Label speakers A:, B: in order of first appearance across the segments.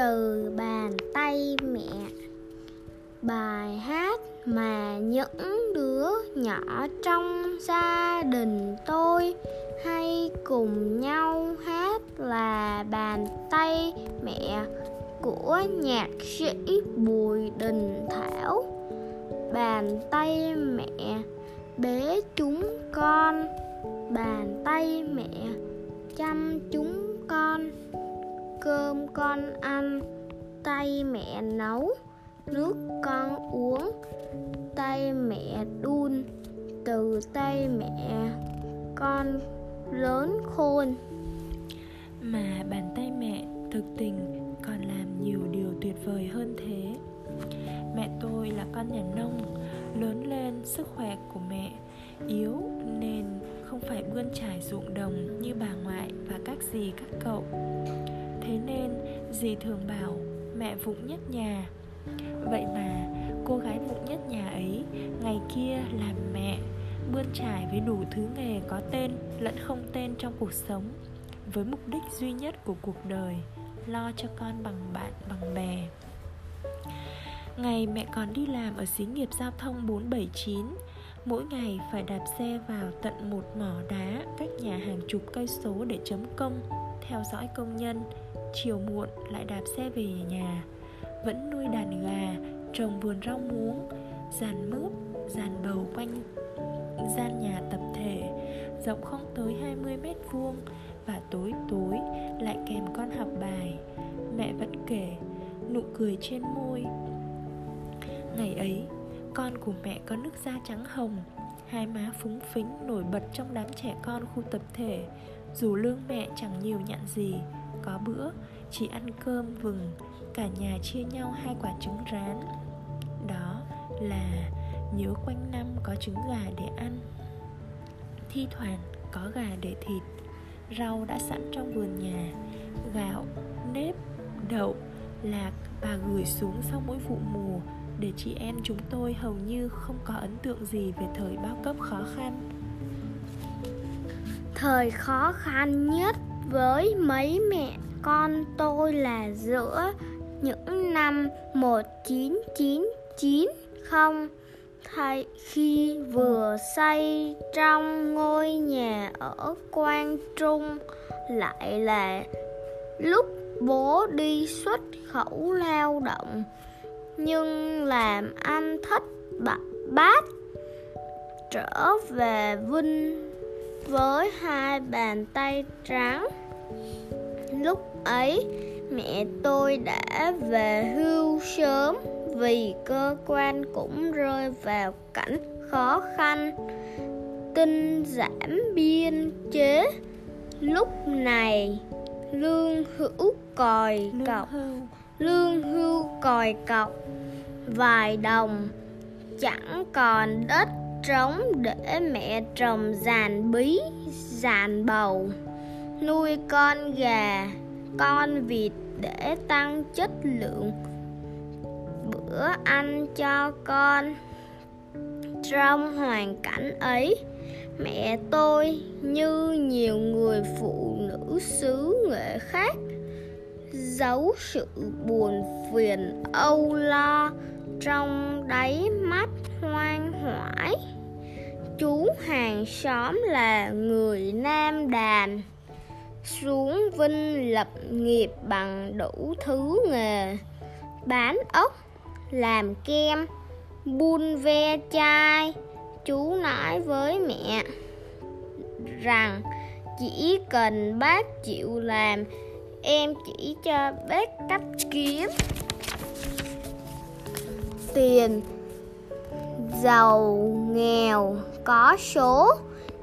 A: từ bàn tay mẹ. Bài hát mà những đứa nhỏ trong gia đình tôi hay cùng nhau hát là bàn tay mẹ của nhạc sĩ bùi đình thảo. Bàn tay mẹ, bế chúng con. Bàn tay mẹ cơm con ăn, tay mẹ nấu, nước con uống, tay mẹ đun, từ tay mẹ con lớn khôn.
B: Mà bàn tay mẹ thực tình còn làm nhiều điều tuyệt vời hơn thế. Mẹ tôi là con nhà nông, lớn lên sức khỏe của mẹ yếu nên không phải bươn trải ruộng đồng như bà ngoại và các dì các cậu thế nên dì thường bảo mẹ vụng nhất nhà. Vậy mà cô gái vụng nhất nhà ấy ngày kia làm mẹ, bươn trải với đủ thứ nghề có tên lẫn không tên trong cuộc sống, với mục đích duy nhất của cuộc đời, lo cho con bằng bạn, bằng bè. Ngày mẹ còn đi làm ở xí nghiệp giao thông 479 Mỗi ngày phải đạp xe vào tận một mỏ đá cách nhà hàng chục cây số để chấm công, Theo dõi công nhân. Chiều muộn lại đạp xe về nhà. Vẫn nuôi đàn gà, trồng vườn rau muống Dàn mướp, dàn bầu quanh gian nhà tập thể. Rộng không tới 20 mét vuông Và tối tối lại kèm con học bài. Mẹ vẫn kể Nụ cười trên môi. Ngày ấy, con của mẹ có nước da trắng hồng Hai má phúng phính nổi bật trong đám trẻ con khu tập thể. Dù lương mẹ chẳng nhiều nhặn gì có bữa chỉ ăn cơm vừng Cả nhà chia nhau hai quả trứng rán. Đó là nhớ quanh năm có trứng gà để ăn. Thi thoảng có gà để thịt Rau đã sẵn trong vườn nhà. Gạo, nếp, đậu, lạc bà gửi xuống sau mỗi vụ mùa để chị em chúng tôi hầu như không có ấn tượng gì về thời bao cấp khó khăn.
A: Thời khó khăn nhất? Với mấy mẹ con tôi là giữa những năm 1999 thay khi vừa xây trong ngôi nhà ở Quang Trung lại là lúc bố đi xuất khẩu lao động, nhưng làm anh thất bát, trở về vinh với hai bàn tay trắng lúc ấy mẹ tôi đã về hưu sớm vì cơ quan cũng rơi vào cảnh khó khăn. Tinh giảm biên chế. Lúc này lương hữu còi cọc. lương hưu còi cọc. Vài đồng. Chẳng còn đất trống để mẹ trồng giàn bí giàn bầu nuôi con gà. Con vịt để tăng chất lượng bữa ăn cho con. Trong hoàn cảnh ấy, mẹ tôi như nhiều người phụ nữ xứ nghệ khác, giấu sự buồn phiền âu lo trong đáy mắt hoang hoải. Chú hàng xóm là người nam đàn xuống vinh lập nghiệp bằng đủ thứ nghề. Bán ốc, làm kem, buôn ve chai chú nói với mẹ. Rằng, chỉ cần bác chịu làm, em chỉ cho bác cách kiếm. Tiền, giàu, nghèo, có số,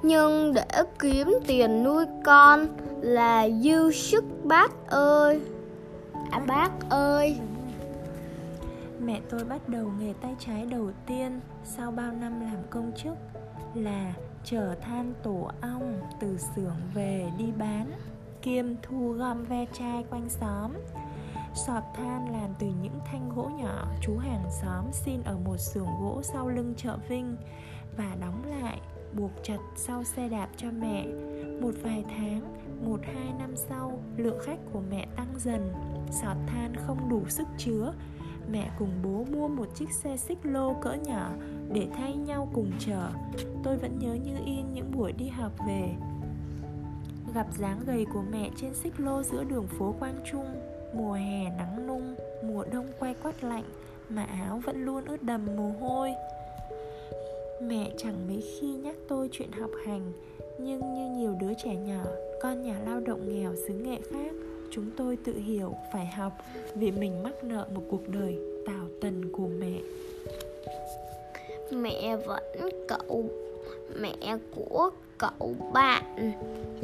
A: nhưng để kiếm tiền nuôi con là dư sức bác ơi. À, bác ơi.
B: Mẹ tôi bắt đầu nghề tay trái đầu tiên sau bao năm làm công chức là chở than tổ ong từ xưởng về đi bán kiêm thu gom ve chai quanh xóm sọt than làm từ những thanh gỗ nhỏ chú hàng xóm xin ở một xưởng gỗ sau lưng chợ Vinh và đóng lại buộc chặt sau xe đạp cho mẹ. Một vài tháng một hai năm sau, lượng khách của mẹ tăng dần, sọt than không đủ sức chứa. Mẹ cùng bố mua một chiếc xe xích lô cỡ nhỏ để thay nhau cùng chở. Tôi vẫn nhớ như in những buổi đi học về. Gặp dáng gầy của mẹ trên xích lô giữa đường phố quang trung, mùa hè nắng nung, mùa đông quay quắt lạnh, mà áo vẫn luôn ướt đầm mồ hôi. Mẹ chẳng mấy khi nhắc tôi chuyện học hành nhưng như nhiều đứa trẻ nhỏ, con nhà lao động nghèo xứ nghệ khác, chúng tôi tự hiểu phải học vì mình mắc nợ một cuộc đời tào tần của mẹ.
A: Mẹ vẫn cậu, mẹ của cậu bạn.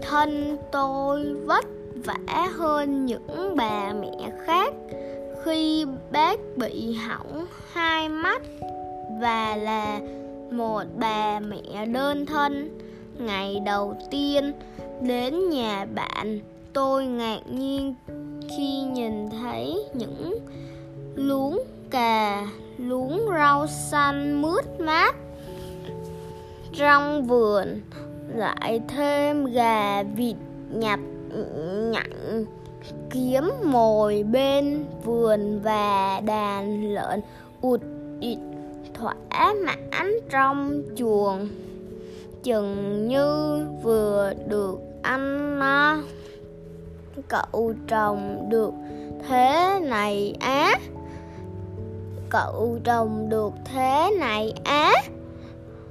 A: Thân tôi vất vả hơn những bà mẹ khác. Khi bác bị hỏng hai mắt và là một bà mẹ đơn thân ngày đầu tiên đến nhà bạn, tôi ngạc nhiên khi nhìn thấy những luống cà, luống rau xanh mướt mát trong vườn, lại thêm gà vịt nhặt nhặn kiếm mồi bên vườn và đàn lợn ụt ịt thỏa mãn trong chuồng chừng như vừa được ăn no cậu trồng được thế này á. Cậu trồng được thế này á.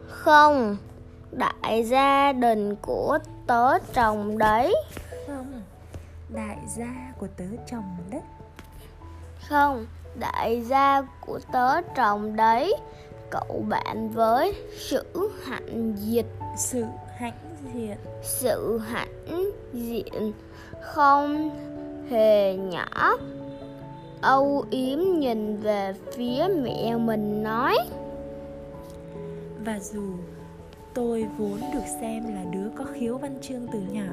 A: Không đại gia đình của tớ trồng đấy.
B: Không đại gia của tớ trồng đất
A: không đại gia của tớ trồng đấy. Cậu bạn với sự hạnh diệt
B: sự hãnh diện.
A: Sự hãnh diện không hề nhỏ. Âu yếm nhìn về phía mẹ mình nói
B: và dù tôi vốn được xem là đứa có khiếu văn chương từ nhỏ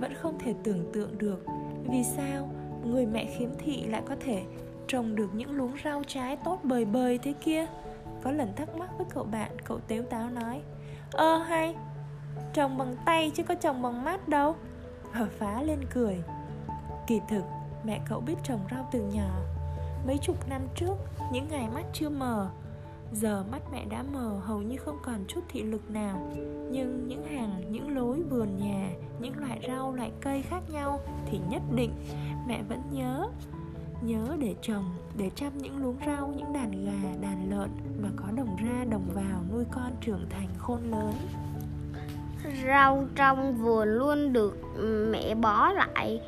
B: vẫn không thể tưởng tượng được vì sao người mẹ khiếm thị lại có thể trồng được những luống rau trái tốt bời bời thế kia. Có lần thắc mắc với cậu bạn cậu tếu táo nói ơ, hay. Trồng bằng tay chứ có trồng bằng mắt đâu. Hở phá lên cười. Kỳ thực, mẹ cậu biết trồng rau từ nhỏ. Mấy chục năm trước, những ngày mắt chưa mờ. Giờ mắt mẹ đã mờ hầu như không còn chút thị lực nào. Nhưng những hàng, những lối vườn nhà, những loại rau, loại cây khác nhau thì nhất định mẹ vẫn nhớ nhớ để trồng, để chăm những luống rau, những đàn gà, đàn lợn và có đồng ra, đồng vào nuôi con trưởng thành khôn lớn.
A: Rau trong vườn luôn được mẹ bó lại,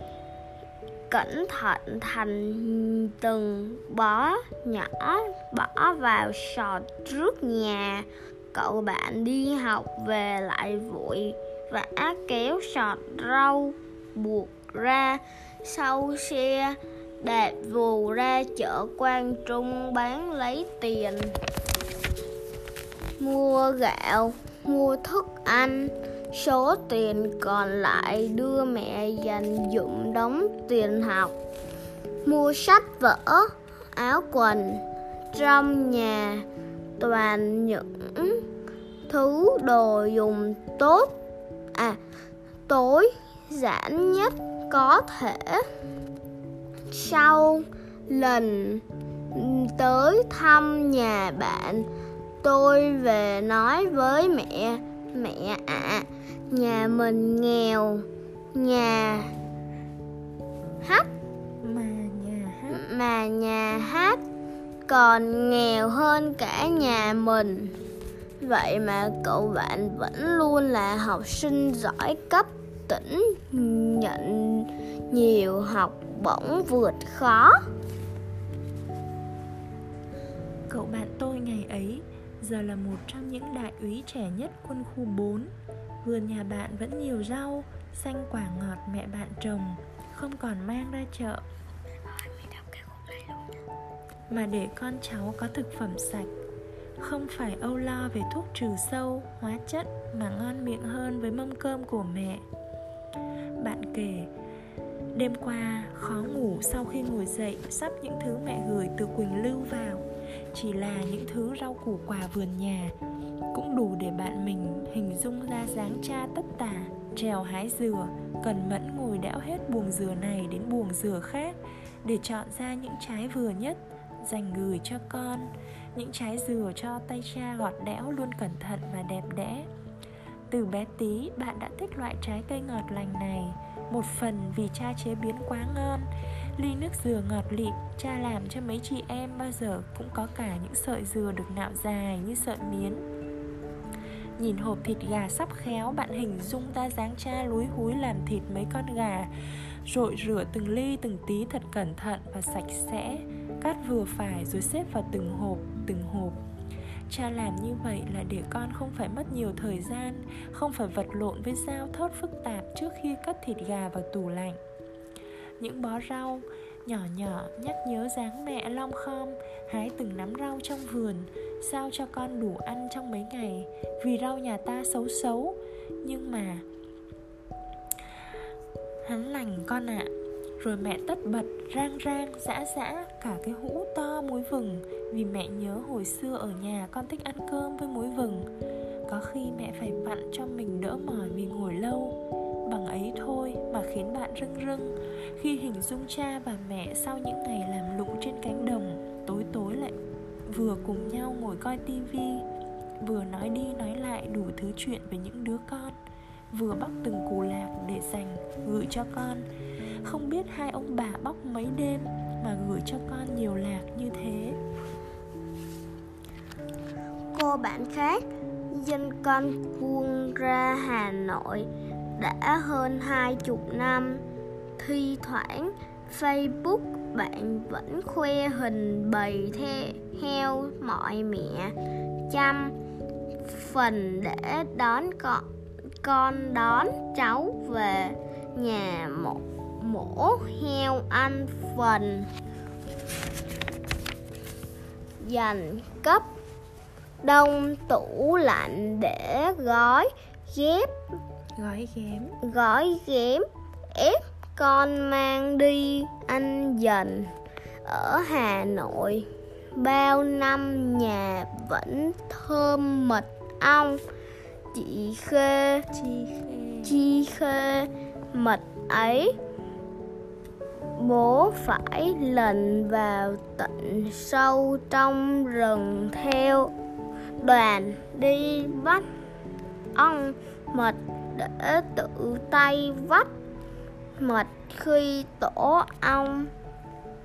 A: cẩn thận thành từng bó nhỏ, bỏ vào sọt trước nhà. Cậu bạn đi học về lại vội vã kéo sọt rau buộc ra. Sau xe đạp vù ra chợ quan trung bán lấy tiền. Mua gạo, mua thức ăn, số tiền còn lại đưa mẹ dành dụm đóng tiền học. Mua sách vở, áo quần. Trong nhà toàn những thứ đồ dùng tốt à tối giản nhất có thể sau lần tới thăm nhà bạn tôi về nói với mẹ mẹ ạ à, nhà mình nghèo nhà hát
B: mà nhà hát.
A: Mà nhà hát còn nghèo hơn cả nhà mình. Vậy mà cậu bạn vẫn luôn là học sinh giỏi cấp tỉnh nhận nhiều học bỗng vượt khó.
B: Cậu bạn tôi ngày ấy giờ là một trong những đại úy trẻ nhất quân khu 4 Vườn nhà bạn vẫn nhiều rau, xanh quả ngọt mẹ bạn trồng, không còn mang ra chợ. Mà để con cháu có thực phẩm sạch Không phải âu lo về thuốc trừ sâu, hóa chất Mà ngon miệng hơn với mâm cơm của mẹ. Bạn kể Đêm qua, khó ngủ sau khi ngồi dậy, Sắp những thứ mẹ gửi từ Quỳnh Lưu vào. Chỉ là những thứ rau củ quả vườn nhà, cũng đủ để bạn mình hình dung ra dáng cha tất tả, trèo hái dừa cần mẫn ngồi đẽo hết buồng dừa này đến buồng dừa khác để chọn ra những trái vừa nhất, dành gửi cho con, những trái dừa cho tay cha gọt đẽo luôn cẩn thận và đẹp đẽ. Từ bé tí, bạn đã thích loại trái cây ngọt lành này một phần vì cha chế biến quá ngon. Ly nước dừa ngọt lịm cha làm cho mấy chị em bao giờ cũng có cả những sợi dừa được nạo dài như sợi miến. Nhìn hộp thịt gà sắp khéo Bạn hình dung ta dáng cha lúi húi làm thịt mấy con gà. Rội rửa từng ly từng tí thật cẩn thận và sạch sẽ Cắt vừa phải rồi xếp vào từng hộp, từng hộp. Cha làm như vậy là để con không phải mất nhiều thời gian, Không phải vật lộn với dao thớt phức tạp trước khi cất thịt gà vào tủ lạnh Những bó rau nhỏ nhỏ nhắc nhớ dáng mẹ long khom, Hái từng nắm rau trong vườn, Sao cho con đủ ăn trong mấy ngày Vì rau nhà ta xấu xấu, Nhưng mà Hắn lành con ạ à. Rồi mẹ tất bật, rang rang giã giã Cả cái hũ to muối vừng. Vì mẹ nhớ hồi xưa ở nhà con thích ăn cơm với muối vừng. Có khi mẹ phải vặn cho mình đỡ mỏi vì ngồi lâu. Bằng ấy thôi mà khiến bạn rưng rưng. Khi hình dung cha và mẹ sau những ngày làm lụng trên cánh đồng, Tối tối lại vừa cùng nhau ngồi coi tivi vừa nói đi nói lại đủ thứ chuyện về những đứa con, vừa bóc từng củ lạc để dành gửi cho con không biết hai ông bà bóc mấy đêm mà gửi cho con nhiều lạc như thế.
A: Cô bạn khác dân con cuông ra hà nội đã hơn hai chục năm. Thi thoảng facebook bạn vẫn khoe hình bầy the, heo mọi mẹ. Chăm phần để đón con con đón cháu về nhà một mổ heo ăn phần. Dành cấp đông tủ lạnh để gói ghép
B: gói ghém.
A: Gói ghém ép con mang đi anh dần. Ở Hà Nội bao năm nhà vẫn thơm mật ong. Chị khê
B: chi khê.
A: Chi khê mật ấy bố phải lần vào tận sâu trong rừng theo đoàn đi bắt ong mật để tự tay vắt mật khi tổ ong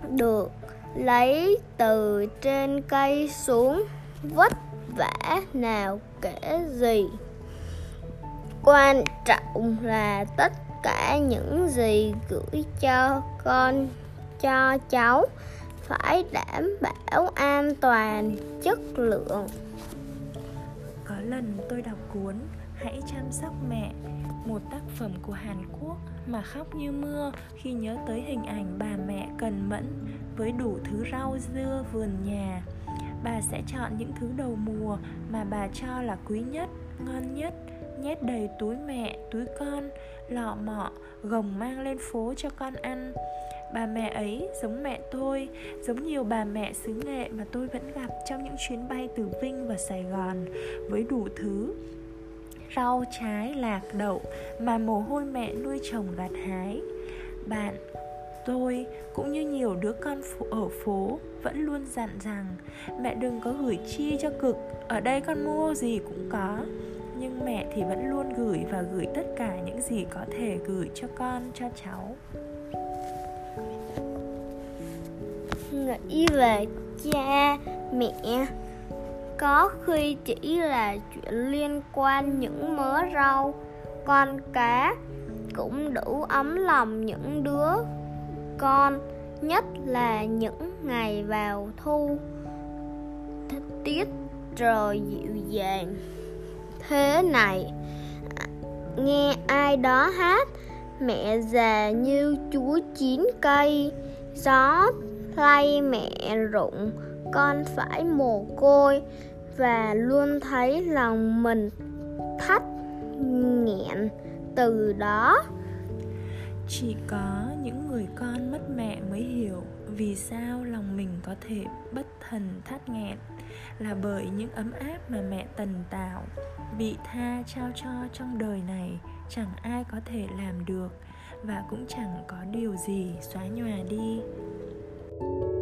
A: được lấy từ trên cây xuống, vất vả nào kể gì. Quan trọng là tất cả những gì gửi cho con, cho cháu phải đảm bảo an toàn chất lượng.
B: Có lần tôi đọc cuốn hãy chăm sóc mẹ, một tác phẩm của hàn quốc mà khóc như mưa khi nhớ tới hình ảnh bà mẹ cần mẫn với đủ thứ rau dưa vườn nhà. Bà sẽ chọn những thứ đầu mùa mà bà cho là quý nhất, ngon nhất nhét đầy túi mẹ, túi con, lọ mọ, gồng mang lên phố cho con ăn. Bà mẹ ấy giống mẹ tôi, giống nhiều bà mẹ xứ nghệ mà tôi vẫn gặp trong những chuyến bay từ vinh và sài gòn với đủ thứ rau, trái, lạc, đậu mà mồ hôi mẹ nuôi chồng gặt hái. Bạn tôi cũng như nhiều đứa con ở phố vẫn luôn dặn rằng, mẹ đừng có gửi chi cho cực, ở đây con mua gì cũng có nhưng mẹ thì vẫn luôn gửi và gửi tất cả những gì có thể gửi cho con, cho cháu.
A: Nghĩ về cha mẹ có khi chỉ là chuyện liên quan những mớ rau, con cá, cũng đủ ấm lòng những đứa con, nhất là những ngày vào thu tiết trời dịu dàng thế này. Nghe ai đó hát, mẹ già như chúa chín cây, gió lay mẹ rụng, con phải mồ côi và luôn thấy lòng mình thắt nghẹn từ đó
B: chỉ có những người con mất mẹ mới hiểu vì sao lòng mình có thể bất thần thắt nghẹn là bởi những ấm áp mà mẹ tần tạo bị tha trao cho trong đời này chẳng ai có thể làm được và cũng chẳng có điều gì xóa nhòa đi. thank you